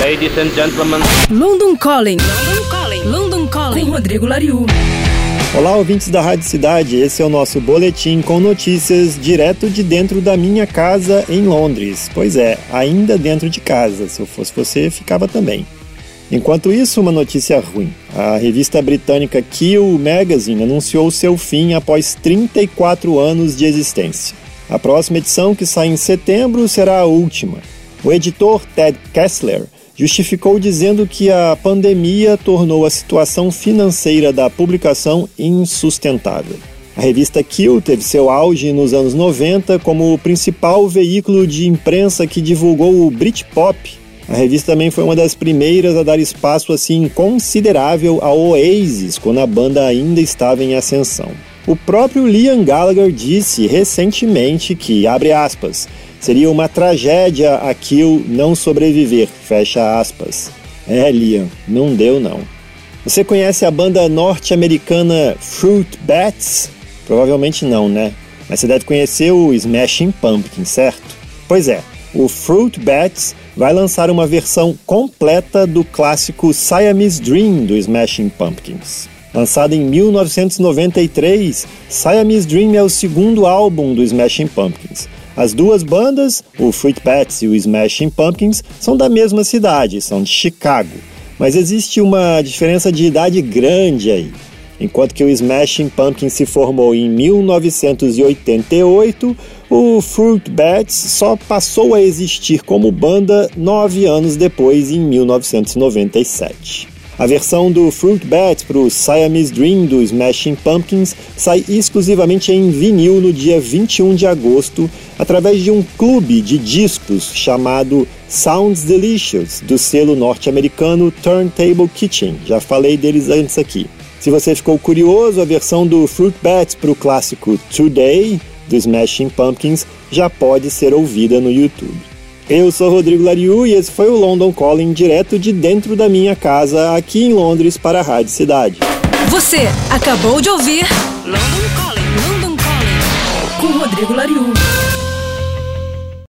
Ladies and gentlemen. London Calling. London Calling. London Calling. Com Rodrigo Lariu. Olá, ouvintes da Rádio Cidade. Esse é o nosso boletim com notícias direto de dentro da minha casa em Londres. Pois é, ainda dentro de casa. Se eu fosse você, ficava também. Enquanto isso, uma notícia ruim. A revista britânica Kill Magazine anunciou seu fim após 34 anos de existência. A próxima edição, que sai em setembro, será a última. O editor Ted Kessler justificou dizendo que a pandemia tornou a situação financeira da publicação insustentável. A revista Kill teve seu auge nos anos 90 como o principal veículo de imprensa que divulgou o Britpop, a revista também foi uma das primeiras a dar espaço assim considerável ao Oasis quando a banda ainda estava em ascensão. O próprio Liam Gallagher disse recentemente que, abre aspas, seria uma tragédia aquilo não sobreviver, fecha aspas. É, Liam, não deu não. Você conhece a banda norte-americana Fruit Bats? Provavelmente não, né? Mas você deve conhecer o Smashing Pumpkin, certo? Pois é, o Fruit Bats vai lançar uma versão completa do clássico Siamese Dream do Smashing Pumpkins. Lançado em 1993, Siamese Dream é o segundo álbum do Smashing Pumpkins. As duas bandas, o Fruit Bats e o Smashing Pumpkins, são da mesma cidade, são de Chicago, mas existe uma diferença de idade grande aí. Enquanto que o Smashing Pumpkins se formou em 1988, o Fruit Bats só passou a existir como banda nove anos depois, em 1997. A versão do Fruit Bats para o Siamese Dream do Smashing Pumpkins sai exclusivamente em vinil no dia 21 de agosto, através de um clube de discos chamado Sounds Delicious, do selo norte-americano Turntable Kitchen. Já falei deles antes aqui. Se você ficou curioso, a versão do Fruit Bats para o clássico Today do Smashing Pumpkins já pode ser ouvida no YouTube. Eu sou Rodrigo Lariu e esse foi o London Calling direto de dentro da minha casa aqui em Londres para a Rádio Cidade. Você acabou de ouvir London Calling, London Calling com Rodrigo Lariu.